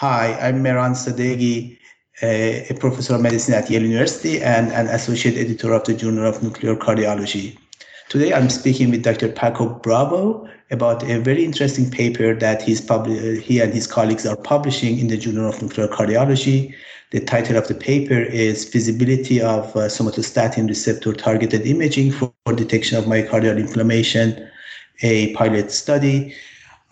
Hi, I'm Mehran Sadeghi, a, a professor of medicine at Yale University and an associate editor of the Journal of Nuclear Cardiology. Today, I'm speaking with Dr. Paco Bravo about a very interesting paper that he's he and his colleagues are publishing in the Journal of Nuclear Cardiology. The title of the paper is Feasibility of uh, Somatostatin Receptor Targeted Imaging for Detection of Myocardial Inflammation, a pilot study.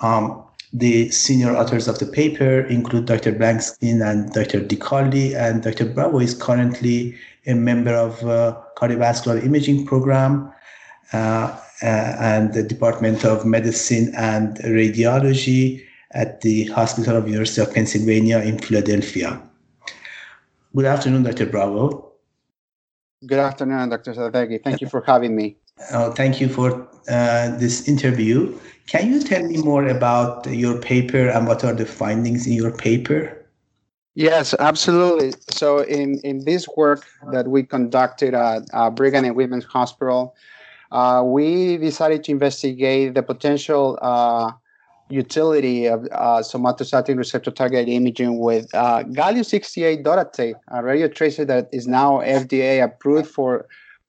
Um, the senior authors of the paper include Dr. Blankstein and Dr. DiCarli, and Dr. Bravo is currently a member of uh, cardiovascular imaging program uh, uh, and the Department of Medicine and Radiology at the Hospital of University of Pennsylvania in Philadelphia. Good afternoon, Dr. Bravo. Good afternoon, Dr. Sadeghi. Thank you for having me. Oh, thank you for uh, this interview. Can you tell me more about your paper and what are the findings in your paper? Yes, absolutely. So, in, in this work that we conducted at uh, Brigham and Women's Hospital, uh, we decided to investigate the potential uh, utility of uh, somatostatin receptor targeted imaging with uh, gallium-68 dotatate, a radio tracer that is now FDA approved for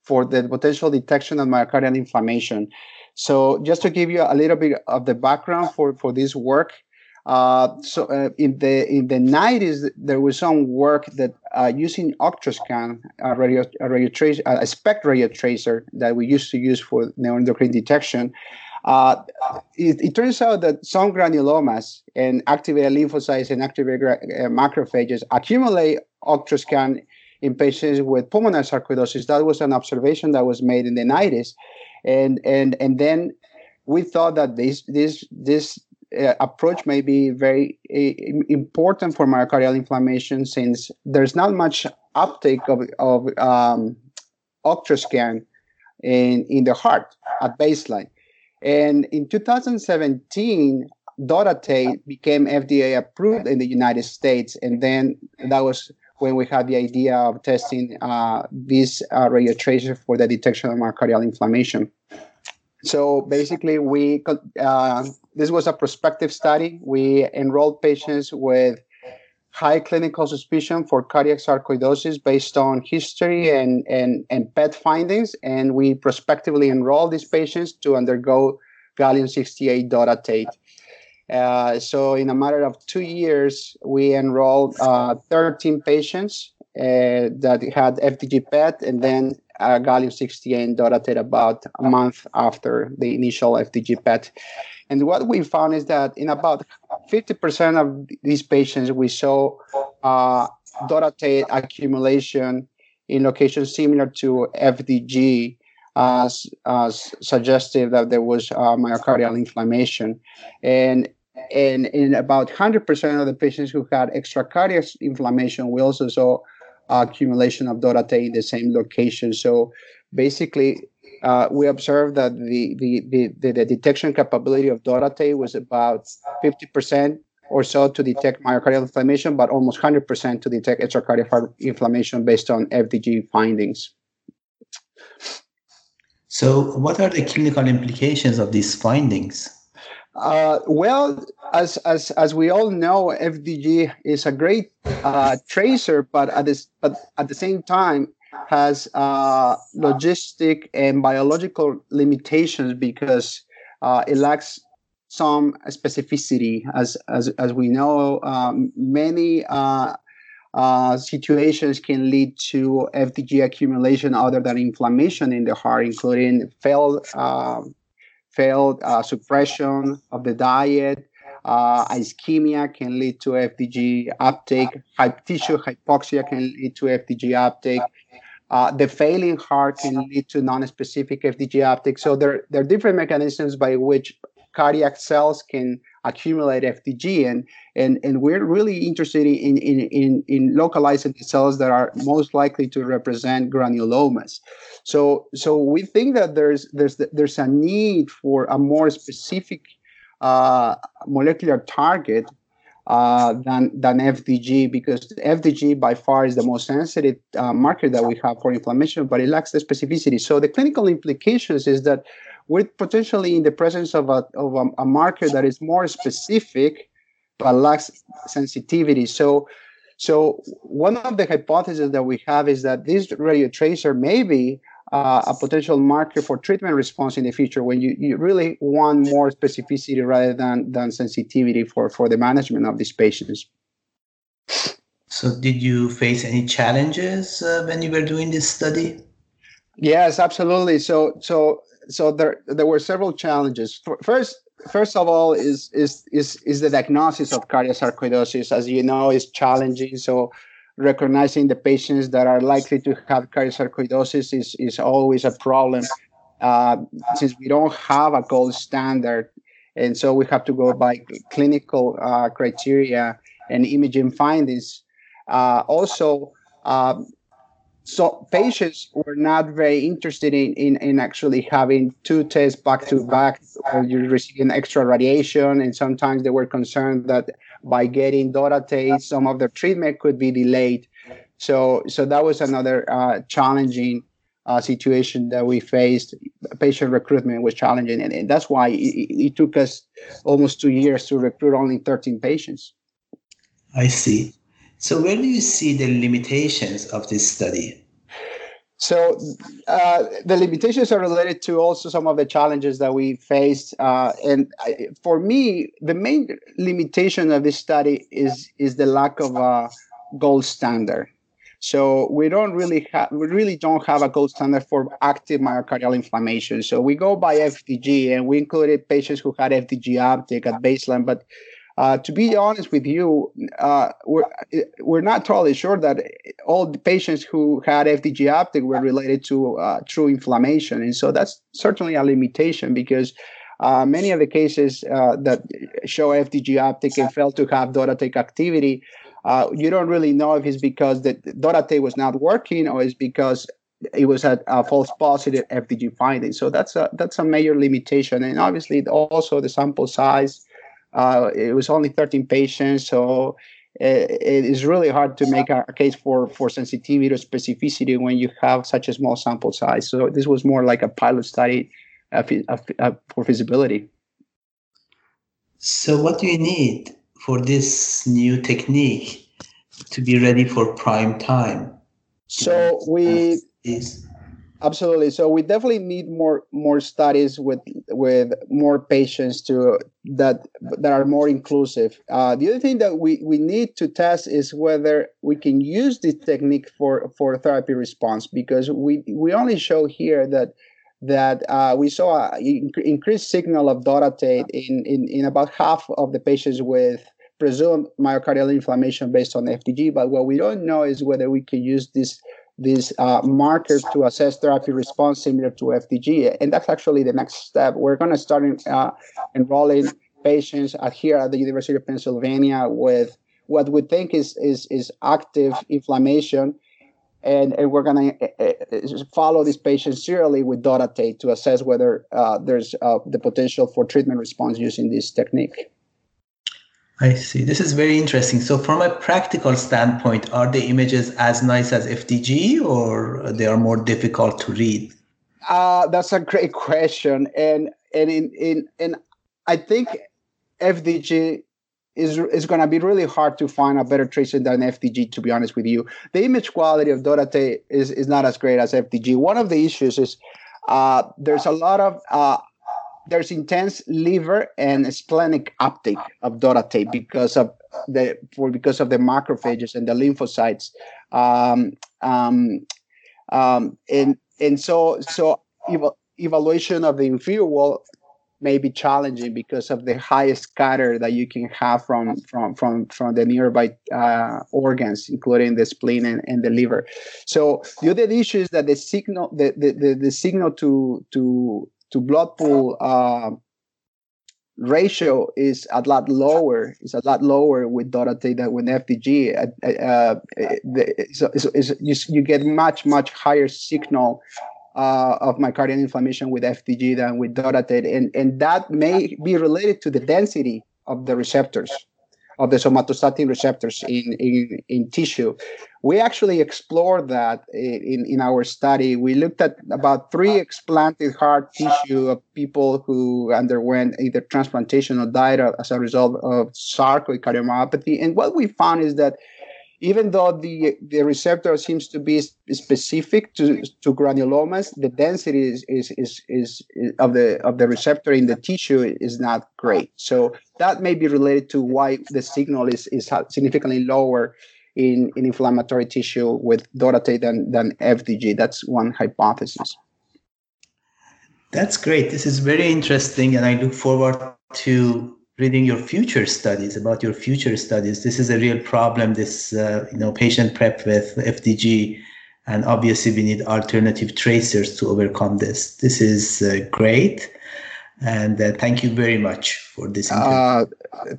for the potential detection of myocardial inflammation. So, just to give you a little bit of the background for for this work, uh, so uh, in the in the 90s, there was some work that uh, using Octreoscan, a radio a radio tracer, a SPECT radio tracer that we used to use for neuroendocrine detection. Uh, it, it, turns out that some granulomas and activated lymphocytes and activated macrophages accumulate Octreoscan in patients with pulmonary sarcoidosis. That was an observation that was made in the 90s, and and and then we thought that this this this uh, approach may be very uh, important for myocardial inflammation since there's not much uptake of, of um, Octreoscan in, in the heart at baseline. And in 2017, Dotatate became FDA approved in the United States. And then that was when we had the idea of testing uh, this uh, radio tracer for the detection of myocardial inflammation. So basically, we uh, this was a prospective study. We enrolled patients with high clinical suspicion for cardiac sarcoidosis based on history and, and, and PET findings, and we prospectively enrolled these patients to undergo gallium-68 dotatate. Uh, so in a matter of two years, we enrolled uh, 13 patients uh, that had FDG PET, and then uh, gallium-68 dotatate about a month after the initial FDG PET. And what we found is that in about 50% of these patients, we saw uh, dotatate accumulation in locations similar to FDG, as, as suggestive that there was uh, myocardial inflammation. And and in about 100% of the patients who had extracardiac inflammation, we also saw accumulation of dotatate in the same location. So basically, uh, we observed that the, the, the, the, detection capability of dotatate was about 50% or so to detect myocardial inflammation, but almost 100% to detect extracardiac inflammation based on FDG findings. So, what are the clinical implications of these findings? Uh, well, as, as as we all know, FDG is a great uh, tracer, but at this but at the same time has uh, logistic and biological limitations because uh, it lacks some specificity. As as as we know, um, many uh, uh, situations can lead to FDG accumulation other than inflammation in the heart, including failed failed uh, suppression of the diet. Uh, ischemia can lead to FDG uptake. tissue hypoxia can lead to FDG uptake. Uh, the failing heart can lead to non-specific FDG uptake. So there, there are different mechanisms by which cardiac cells can accumulate FDG, and and and we're really interested in in in, in localizing the cells that are most likely to represent granulomas. So so we think that there's there's there's a need for a more specific uh, molecular target uh, than than FDG because FDG by far is the most sensitive uh, marker that we have for inflammation, but it lacks the specificity. So the clinical implications is that we're potentially in the presence of a, of a, a marker that is more specific but lacks sensitivity. So, so one of the hypotheses that we have is that this radio tracer may be uh, a potential marker for treatment response in the future when you, you really want more specificity rather than, than sensitivity for, for the management of these patients. So, did you face any challenges uh, when you were doing this study? Yes, absolutely. So, so, so there there were several challenges. First, first of all, is is is is the diagnosis of cardiac sarcoidosis. As you know, is challenging. So, recognizing the patients that are likely to have cardiac sarcoidosis is is always a problem, uh, since we don't have a gold standard, and so we have to go by clinical uh, criteria and imaging findings. Uh, also, um, so patients were not very interested in, in, in actually having two tests back to back where you're receiving extra radiation. And sometimes they were concerned that by getting dotatate, some of their treatment could be delayed. So, so that was another uh, challenging uh, situation that we faced. Patient recruitment was challenging, and, and that's why it, it, took us almost two years to recruit only 13 patients. I see. So, where do you see the limitations of this study? So, uh, the limitations are related to also some of the challenges that we faced. Uh, and I, for me, the main limitation of this study is is the lack of a gold standard. So we don't really have, we really don't have a gold standard for active myocardial inflammation. So we go by FDG, and we included patients who had FDG uptake at baseline, but uh, to be honest with you, uh, we're we're not totally sure that all the patients who had FDG uptake were related to uh, true inflammation, and so that's certainly a limitation because uh, many of the cases uh, that show FDG uptake and fail to have dotatate activity, uh, you don't really know if it's because the dotatate was not working or it's because it was a, a, false positive FDG finding. So that's a that's a major limitation, and obviously also the sample size uh, it was only 13 patients, so it, it is really hard to make a, a, case for, for sensitivity or specificity when you have such a small sample size. So this was more like a pilot study uh, uh, for feasibility. So, what do you need for this new technique to be ready for prime time? So we is Absolutely. So we definitely need more more studies with with more patients to that that are more inclusive. Uh, the other thing that we, we need to test is whether we can use this technique for for therapy response because we we only show here that that uh, we saw an increased signal of dotatate in, in in about half of the patients with presumed myocardial inflammation based on FDG. But what we don't know is whether we can use this these uh, markers to assess therapy response similar to FDG. And that's actually the next step. We're going to start in, uh, enrolling patients at, here at the University of Pennsylvania with what we think is, is, is active inflammation. And, and we're going to uh, uh, follow these patients serially with dotatate to assess whether uh, there's uh, the potential for treatment response using this technique. I see. This is very interesting. So, from a practical standpoint, are the images as nice as FDG, or they are more difficult to read? Uh, that's a great question, and and in in and I think FDG is is going to be really hard to find a better tracer than FDG. To be honest with you, the image quality of dotatate is is not as great as FDG. One of the issues is uh, there's a lot of uh, there's intense liver and splenic uptake of dotatate because of the for because of the macrophages and the lymphocytes, um, um, um, and and so so ev- evaluation of the inferior wall may be challenging because of the high scatter that you can have from from from from the nearby uh, organs, including the spleen and, and the liver. So the other issue is that the signal the, the, the, the signal to to to blood pool uh, ratio is a lot lower. It's a lot lower with dotatate than with FDG. Uh, uh, so, so, you, you, get much much higher signal uh, of myocardial inflammation with FDG than with dotatate, and and that may be related to the density of the receptors. Of the somatostatin receptors in, in, in tissue. We actually explored that in, in our study. We looked at about three explanted heart tissue of people who underwent either transplantation or died as a result of sarcoid cardiomyopathy. And what we found is that even though the the receptor seems to be specific to, to granulomas, the density is, is, is, is, of the of the receptor in the tissue is not great. So that may be related to why the signal is, is significantly lower in, in inflammatory tissue with dotatate than, than FDG. That's one hypothesis. That's great. This is very interesting, and I look forward to reading your future studies about your future studies. This is a real problem. This uh, you know patient prep with FDG, and obviously we need alternative tracers to overcome this. This is uh, great, and uh, thank you very much for this. Uh,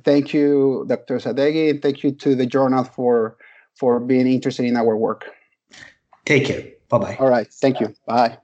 thank you, Dr. Sadeghi, and thank you to the journal for for being interested in our work. Take care. Bye bye. All right. Thank you. Bye.